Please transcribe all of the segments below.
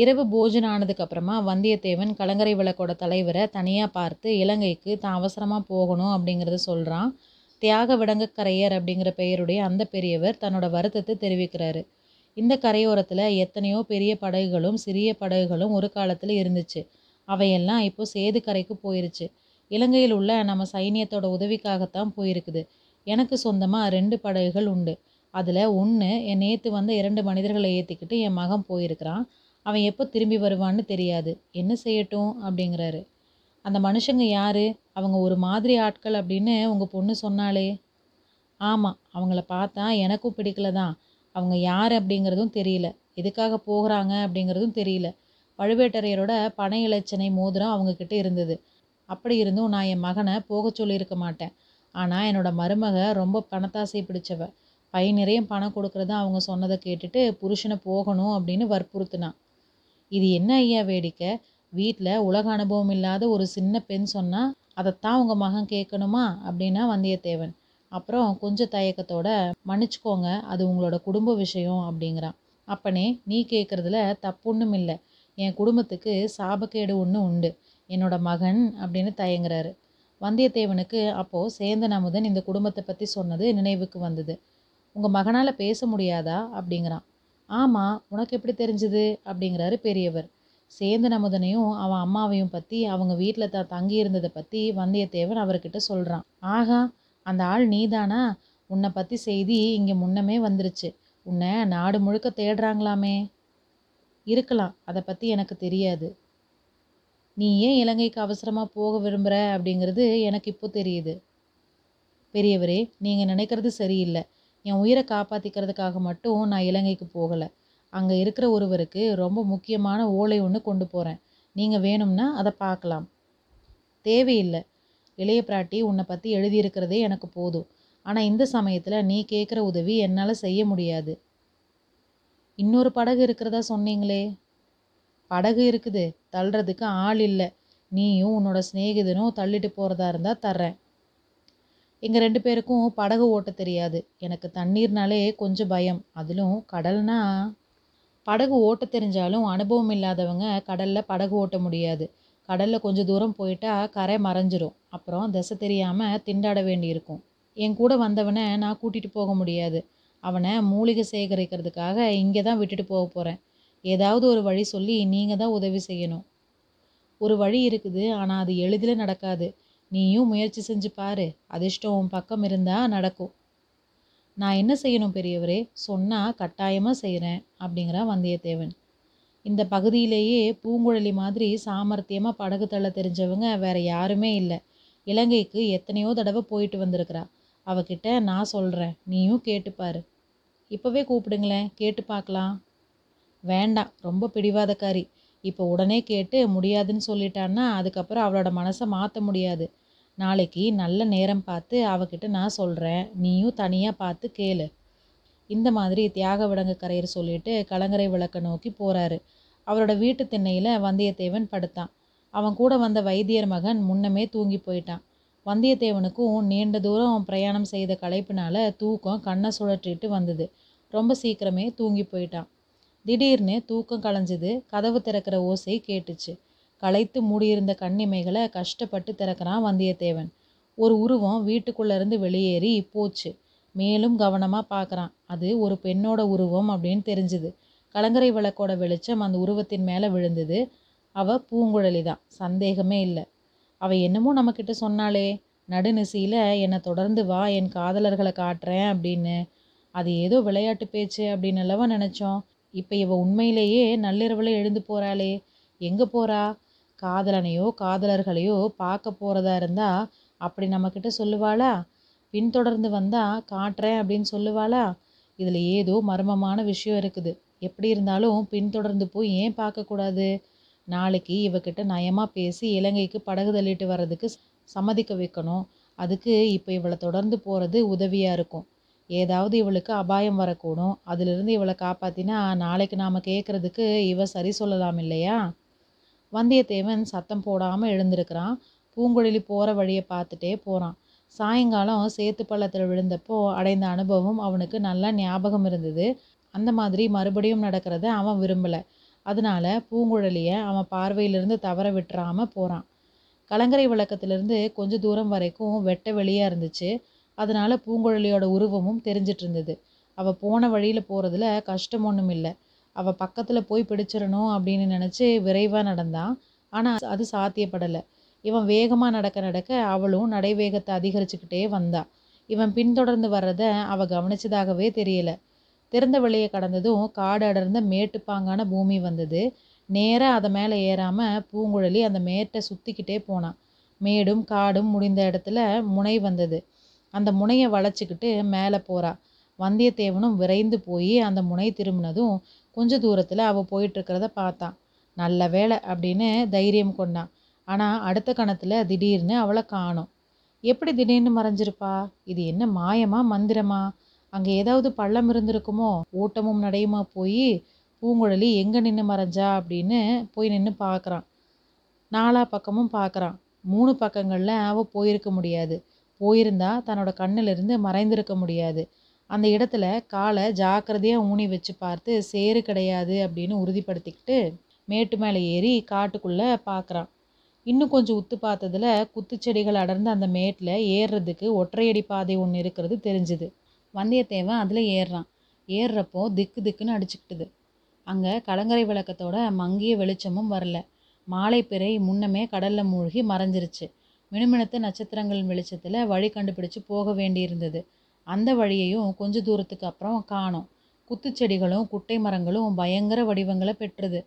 இரவு போஜனம் ஆனதுக்கப்புறமா வந்தியத்தேவன் கலங்கரை விளக்கோட தலைவரை தனியாக பார்த்து இலங்கைக்கு தான் அவசரமாக போகணும் அப்படிங்கிறத சொல்கிறான் தியாக விடங்கக்கரையர் அப்படிங்கிற பெயருடைய அந்த பெரியவர் தன்னோட வருத்தத்தை தெரிவிக்கிறாரு. இந்த கரையோரத்தில் எத்தனையோ பெரிய படகுகளும் சிறிய படகுகளும் ஒரு காலத்தில் இருந்துச்சு. அவையெல்லாம் இப்போ சேது கரைக்கு போயிருச்சு. இலங்கையில் உள்ள நம்ம சைனியத்தோட உதவிக்காகத்தான் போயிருக்குது. எனக்கு சொந்தமாக ரெண்டு படகுகள் உண்டு. அதில் ஒன்று என் நேற்று வந்த இரண்டு மனிதர்களை ஏற்றிக்கிட்டு என் மகன் போயிருக்கிறான். அவன் எப்போ திரும்பி வருவான்னு தெரியாது. என்ன செய்யட்டும்? அப்படிங்கிறாரு. அந்த மனுஷங்க யார்? அவங்க ஒரு மாதிரி ஆட்கள் அப்படின்னு உங்கள் பொண்ணு சொன்னாலே ஆமாம் அவங்கள பார்த்தா எனக்கும் பிடிக்கல தான். அவங்க யார் அப்படிங்கிறதும் தெரியல. எதுக்காக போகிறாங்க அப்படிங்கிறதும் தெரியல. பழுவேட்டரையரோட பண இலச்சனை மோதிரம் அவங்கக்கிட்ட இருந்தது. அப்படி இருந்தும் நான் என் மகனை போக சொல்லியிருக்க மாட்டேன். ஆனால் என்னோட மருமக ரொம்ப பணத்தாசை பிடிச்சவ. பை நிறைய பணம் கொடுக்குறத அவங்க சொன்னதை கேட்டுட்டு புருஷனை போகணும் அப்படின்னு வற்புறுத்தினான். இது என்ன ஐயா வேடிக்கை? வீட்டில் உலக அனுபவம் இல்லாத ஒரு சின்ன பெண் சொன்னால் அதைத்தான் உங்கள் மகன் கேட்கணுமா? அப்படின்னா வந்தியத்தேவன். அப்புறம் கொஞ்சம் தயக்கத்தோட மன்னிச்சுக்கோங்க அது உங்களோட குடும்ப விஷயம் அப்படிங்கிறான். அப்பனே நீ கேட்குறதுல தப்புன்னும் இல்லை. என் குடும்பத்துக்கு சாபக்கேடு ஒன்று உண்டு. என்னோட மகன் அப்படின்னு தயங்குறாரு. வந்தியத்தேவனுக்கு அப்போது சேந்தன் அமுதன் இந்த குடும்பத்தை பற்றி சொன்னது நினைவுக்கு வந்தது. உங்கள் மகனால் பேச முடியாதா? அப்படிங்கிறான். ஆமாம் உனக்கு எப்படி தெரிஞ்சுது? அப்படிங்கிறாரு பெரியவர். சேந்தன் அமுதனையும் அவன் அம்மாவையும் பற்றி அவங்க வீட்டில் தான் தங்கி இருந்ததை பற்றி வந்தியத்தேவன் அவர்கிட்ட சொல்கிறான் ஆகா அந்த ஆள் நீதானா? உன்னை பற்றி செய்தி இங்கே முன்னமே வந்துருச்சு. உன்னை நாடு முழுக்க தேடுறாங்களாமே. இருக்கலாம் அதை பற்றி எனக்கு தெரியாது. நீ ஏன் இலங்கைக்கு அவசரமாக போக விரும்புகிற அப்படிங்கிறது எனக்கு இப்போ தெரியுது. பெரியவரே நீங்கள் நினைக்கிறது சரியில்லை. என் உயிரை காப்பாற்றிக்கிறதுக்காக மட்டும் நான் இலங்கைக்கு போகலை. அங்கே இருக்கிற ஒருவருக்கு ரொம்ப முக்கியமான ஓலை ஒன்று கொண்டு போகிறேன் நீங்கள் வேணும்னா அதை பார்க்கலாம். தேவையில்லை. இளைய பிராட்டி உன்னை பற்றி எழுதியிருக்கிறதே எனக்கு போதும். ஆனால் இந்த சமயத்தில் நீ கேட்குற உதவி என்னால் செய்ய முடியாது. இன்னொரு படகு இருக்கிறதா சொன்னீங்களே? படகு இருக்குது. தள்ளுறதுக்கு ஆள் இல்லை. நீயும் உன்னோட சிநேகிதனும் தள்ளிட்டு போகிறதா இருந்தால் தர்றேன். எங்கள் ரெண்டு பேருக்கும் படகு ஓட்ட தெரியாது. எனக்கு தண்ணீர்னாலே கொஞ்சம் பயம். அதிலும் கடல்னா படகு ஓட்ட தெரிஞ்சாலும் அனுபவம் இல்லாதவங்க கடலில் படகு ஓட்ட முடியாது. கடலில் கொஞ்சம் தூரம் போயிட்டா கரை மறைஞ்சிரும். அப்புறம் திசை தெரியாமல் திண்டாட வேண்டியிருக்கும். என் கூட வந்தவனை நான் கூட்டிகிட்டு போக முடியாது. அவனை மூலிகை சேகரிக்கிறதுக்காக இங்கே தான் விட்டுட்டு போக போகிறேன் ஏதாவது ஒரு வழி சொல்லி நீங்கள் தான் உதவி செய்யணும். ஒரு வழி இருக்குது ஆனால் அது எளிதில் நடக்காது. நீயும் முயற்சி செஞ்சு பாரு. அதிர்ஷ்டம் உன் பக்கம் இருந்தால் நடக்கும். நான் என்ன செய்யணும் பெரியவரே? சொன்னால் கட்டாயமாக செய்கிறேன் அப்படிங்கிறான் வந்தியத்தேவன். இந்த பகுதியிலேயே பூங்குழலி மாதிரி சாமர்த்தியமாக படகு தள்ள தெரிஞ்சவங்க வேற யாருமே இல்லை. இலங்கைக்கு எத்தனையோ தடவை போயிட்டு வந்திருக்கிறா. அவகிட்ட நான் சொல்கிறேன் நீயும் கேட்டுப்பாரு இப்போவே கூப்பிடுங்களேன் கேட்டு பார்க்கலாம். வேண்டாம் ரொம்ப பிடிவாதக்காரி. இப்போ உடனே கேட்டு முடியாதுன்னு சொல்லிட்டான்னா அதுக்கப்புறம் அவளோட மனசை மாற்ற முடியாது. நாளைக்கு நல்ல நேரம் பார்த்து அவகிட்ட நான் சொல்கிறேன் நீயும் தனியாக பார்த்து கேளு. இந்த மாதிரி தியாக விலங்கு கரையர் சொல்லிட்டு கலங்கரை விளக்க நோக்கி போகிறாரு அவரோட வீட்டு திண்ணையில் வந்தியத்தேவன் படுத்தான். அவன் கூட வந்த வைத்தியர் மகன் முன்னமே தூங்கி போயிட்டான். வந்தியத்தேவனுக்கும் நீண்ட தூரம் பிரயாணம் செய்த களைப்பினால தூக்கம் கண்ணை சுழற்றிட்டு வந்தது. ரொம்ப சீக்கிரமே தூங்கி போயிட்டான். திடீர்னு தூக்கம் கலைஞ்சது. கதவு திறக்கிற ஓசை கேட்டுச்சு. களைத்து மூடியிருந்த கண்ணிமைகளை கஷ்டப்பட்டு திறக்கிறான் வந்தியத்தேவன். ஒரு உருவம் வீட்டுக்குள்ளேருந்து வெளியேறி போச்சு. மேலும் கவனமாக பார்க்குறான். அது ஒரு பெண்ணோட உருவம் அப்படின்னு தெரிஞ்சுது. கலங்கரை விளக்கோட வெளிச்சம் அந்த உருவத்தின் மேலே விழுந்தது. அவ பூங்குழலி தான் சந்தேகமே இல்லை. அவ என்னமோ நம்மக்கிட்ட சொன்னாலே நடுநிசையில் என்னை தொடர்ந்து வா என் காதலர்களை காட்டுறேன் அப்படின்னு. அது ஏதோ விளையாட்டு பேச்சு அப்படின்னு அல்லவா நினச்சோம். இப்போ இவ உண்மையிலேயே நள்ளிரவில் எழுந்து போகிறாளே எங்கே போகிறா காதலனையோ காதலர்களையோ பார்க்க போகிறதா இருந்தால் அப்படி நம்மக்கிட்ட சொல்லுவாளா? பின்தொடர்ந்து வந்தால் காட்டுறேன் அப்படின்னு சொல்லுவாளா? இதில் ஏதோ மர்மமான விஷயம் இருக்குது. எப்படி இருந்தாலும் பின்தொடர்ந்து போய் ஏன் பார்க்கக்கூடாது நாளைக்கு இவகிட்ட நயமாக பேசி இலங்கைக்கு படகு தள்ளிட்டு வர்றதுக்கு சம்மதிக்க வைக்கணும். அதுக்கு இப்போ இவளை தொடர்ந்து போகிறது உதவியாக இருக்கும். ஏதாவது இவளுக்கு அபாயம் வரக்கூடும். அதிலிருந்து இவளை காப்பாற்றினா நாளைக்கு நாம் கேட்குறதுக்கு இவ சரி சொல்லலாம் இல்லையா? வந்தியத்தேவன் சத்தம் போடாமல் எழுந்திருக்கிறான். பூங்குழலி போகிற வழியை பார்த்துட்டே போகிறான் சாயங்காலம் சேத்து பள்ளத்தில் விழுந்தப்போ அடைந்த அனுபவம் அவனுக்கு நல்லா ஞாபகம் இருந்தது. அந்த மாதிரி மறுபடியும் நடக்கிறத அவன் விரும்பலை. அதனால பூங்குழலியை அவன் பார்வையிலிருந்து தவற விட்டுறாமல் போகிறான் கலங்கரை விளக்கத்திலிருந்து கொஞ்ச தூரம் வரைக்கும் வெட்ட வெளியாக இருந்துச்சு. அதனால் பூங்குழலியோட உருவமும் தெரிஞ்சிட்டு இருந்தது அவள் போன வழியில் போகிறதுல கஷ்டம் ஒன்றும் இல்லை. அவள் பக்கத்தில் போய் பிடிச்சிடணும் அப்படின்னு நினச்சி விரைவாக நடந்தான் ஆனால் அது சாத்தியப்படலை. இவன் வேகமாக நடக்க நடக்க அவளும் நடைவேகத்தை அதிகரிச்சுக்கிட்டே வந்தா. இவன் பின்தொடர்ந்து வர்றதை அவள் கவனிச்சதாகவே தெரியல. திறந்த வழியை கடந்ததும் காடு அடர்ந்த மேட்டுப்பாங்கான பூமி வந்தது. நேராக அதை மேலே ஏறாமல் பூங்குழலி அந்த மேட்டை சுற்றிக்கிட்டே போனான் மேடும் காடும் முடிந்த இடத்துல முனை வந்தது. அந்த முனையை வளைச்சிக்கிட்டு மேலே போகிறா வந்தியத்தேவனும் விரைந்து போய் அந்த முனை திரும்பினதும் கொஞ்ச தூரத்தில் அவள் போயிட்டுருக்கிறத பார்த்தான் நல்ல வேலை அப்படின்னு தைரியம் கொண்டான் ஆனால் அடுத்த கணத்தில் திடீர்னு அவளை காணோம். எப்படி திடீர்னு மறைஞ்சிருப்பா? இது என்ன மாயமா மந்திரமா? அங்கே ஏதாவது பள்ளம் இருந்திருக்குமோ? ஓட்டமும் நடையுமா போய் பூங்குழலி எங்கே நின்று மறைஞ்சா அப்படின்னு போய் நின்று பார்க்குறான் நாலா பக்கமும் பார்க்குறான் மூணு பக்கங்களில் அவள் போயிருக்க முடியாது. போயிருந்தா தன்னோட கண்ணிலிருந்து மறைந்திருக்க முடியாது. அந்த இடத்துல காலை ஜாக்கிரதையாக ஊனி வச்சு பார்த்து சேறு கிடையாது அப்படின்னு உறுதிப்படுத்திக்கிட்டு மேட்டு மேலே ஏறி காட்டுக்குள்ளே பார்க்குறான் இன்னும் கொஞ்சம் உத்து பார்த்ததுல குத்துச்செடிகள் அடர்ந்த அந்த மேட்டில் ஏறுறதுக்கு ஒற்றையடி பாதை ஒன்று இருக்கிறது தெரிஞ்சுது. வந்தியத்தேவன் அதில் ஏறுறான். ஏறுறப்போ திக்கு திக்குன்னு அடிச்சுக்கிட்டுது. அங்கே கலங்கரை விளக்கத்தோட மங்கிய வெளிச்சமும் வரல. மாலை பிறை முன்னமே கடலில் மூழ்கி மறைஞ்சிருச்சு. மினுமினுத்த நட்சத்திரங்கள் வெளிச்சத்தில் வழி கண்டுபிடிச்சு போக வேண்டியிருந்தது. அந்த வழியையும் கொஞ்ச தூரத்துக்கு அப்புறம் காணோம். குத்துச்செடிகளும் குட்டை மரங்களும் பயங்கர வடிவங்களை பெற்றுது.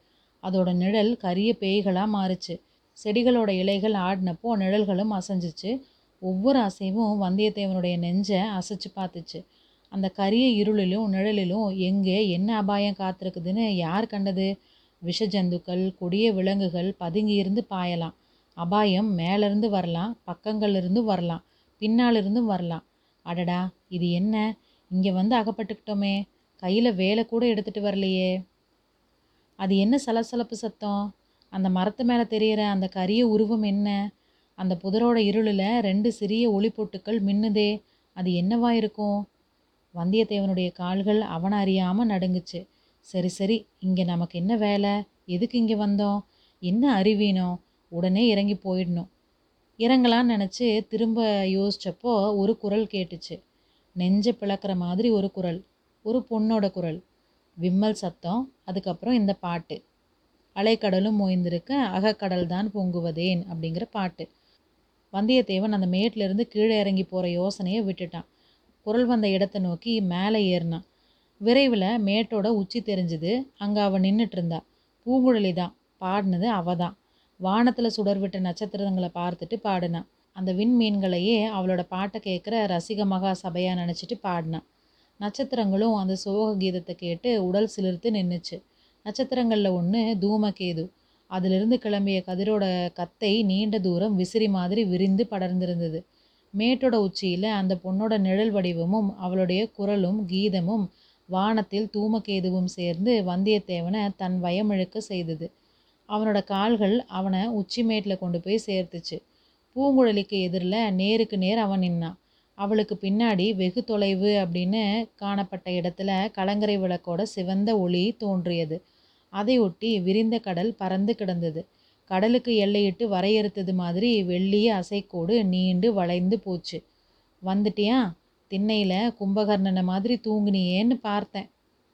அதோட நிழல் கரிய பேய்களாக மாறுச்சு. செடிகளோட இலைகள் ஆடினப்போ நிழல்களும் அசைஞ்சிச்சு. ஒவ்வொரு அசைவும் வந்தியத்தேவனுடைய நெஞ்சை அசைச்சு பார்த்துச்சு. அந்த கரிய இருளிலும் நிழலிலும் எங்கே என்ன அபாயம் காத்திருக்குதுன்னு யார் கண்டது? விஷ ஜந்துக்கள் கொடிய விலங்குகள் பதுங்கி இருந்து பாயலாம். அபாயம் மேலேருந்து வரலாம் பக்கங்கள்லேருந்து வரலாம் பின்னாலிருந்தும் வரலாம். அடடா இது என்ன? இங்கே வந்து அகப்பட்டுக்கிட்டோமே. கையில் வேலை கூட எடுத்துகிட்டு வரலையே. அது என்ன சலசலப்பு சத்தம்? அந்த மரத்து மேலே தெரிகிற அந்த கரிய உருவம் என்ன? அந்த புதரோட இருளில் ரெண்டு சிறிய ஒளிப்பொட்டுக்கள் மின்னுதே. அது என்னவா இருக்கும்? வந்தியத்தேவனுடைய கால்கள் அவனை அறியாமல் நடுங்குச்சு. சரி சரி இங்கே நமக்கு என்ன வேலை? எதுக்கு இங்கே வந்தோம்? என்ன அறிவீனோம் உடனே இறங்கி போயிடணும். இறங்கலான்னு நினச்சி திரும்ப யோசித்தப்போ ஒரு குரல் கேட்டுச்சு. நெஞ்சை பிளக்கிற மாதிரி ஒரு குரல் ஒரு பொண்ணோட குரல். விம்மல் சத்தம் அதுக்கப்புறம் இந்த பாட்டு. அலைக்கடலும் மோய்ந்திருக்க அகக்கடல் தான் பொங்குவதேன் அப்படிங்கிற பாட்டு. வந்தியத்தேவன் அந்த மேட்டிலிருந்து கீழே இறங்கி போகிற யோசனையை விட்டுட்டான். குரல் வந்த இடத்தை நோக்கி மேலே ஏறினான். விரைவில் மேட்டோட உச்சி தெரிஞ்சுது. அங்கே அவள் நின்றுட்டு இருந்தா. பூங்குழலி தான் பாடினது அவ தான் வானத்தில் சுடர்விட்ட நட்சத்திரங்களை பார்த்துட்டு பாடினான் அந்த விண்மீன்களையே அவளோட பாட்டை கேட்குற ரசிக மகா சபையாக நினச்சிட்டு பாடினான் நட்சத்திரங்களும் அந்த சோக கீதத்தை கேட்டு உடல் சிலிர்த்து நின்றுச்சு நட்சத்திரங்களில் ஒன்று தூமகேது. அதிலிருந்து கிளம்பிய கதிரோட கத்தை நீண்ட தூரம் விசிறி மாதிரி விரிந்து படர்ந்திருந்தது. மேட்டோட உச்சியில் அந்த பொண்ணோட நிழல் வடிவமும் அவளுடைய குரலும் கீதமும் வானத்தில் தூமகேதுவும் சேர்ந்து வந்தியத்தேவனை தன் வயமிழுக்க செய்தது. அவனோட கால்கள் அவனை உச்சிமேட்டில் கொண்டு போய் சேர்த்துச்சு. பூங்குழலிக்கு எதிரில் நேருக்கு நேர் அவன் நின்னான். அவளுக்கு பின்னாடி வெகு தொலைவு அப்படின்னு காணப்பட்ட இடத்துல கலங்கரை விளக்கோட சிவந்த ஒளி தோன்றியது. அதையொட்டி விரிந்த கடல் பறந்து கிடந்தது. கடலுக்கு எல்லையிட்டு வரையறுத்தது மாதிரி வெள்ளிய அசைக்கோடு நீண்டு வளைந்து போச்சு. வந்துட்டியா? திண்ணையில் கும்பகர்ணனை மாதிரி தூங்குனியேன்னு பார்த்தேன்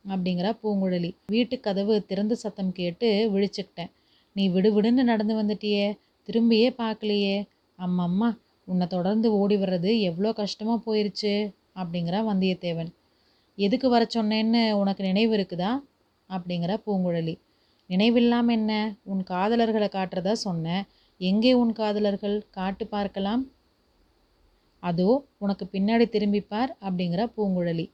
அப்படிங்கிறா பூங்குழலி வீட்டு கதவு திறந்த சத்தம் கேட்டு விழிச்சுக்கிட்டேன். நீ விடுவிடுன்னு நடந்து வந்துட்டியே. திரும்பியே பார்க்கலையே. அம்மம்மா உன்னை தொடர்ந்து ஓடி வர்றது எவ்வளோ கஷ்டமாக போயிருச்சு அப்படிங்கிறா வந்தியத்தேவன். எதுக்கு வர சொன்னேன்னு உனக்கு நினைவு இருக்குதா? அப்படிங்கிற பூங்குழலி. நினைவில்லாமல் என்ன? உன் காதலர்களை காட்டுறதா சொன்னேன் எங்கே உன் காதலர்கள்? காட்டு பார்க்கலாம். அதோ உனக்கு பின்னாடி திரும்பிப்பார் அப்படிங்கிற பூங்குழலி.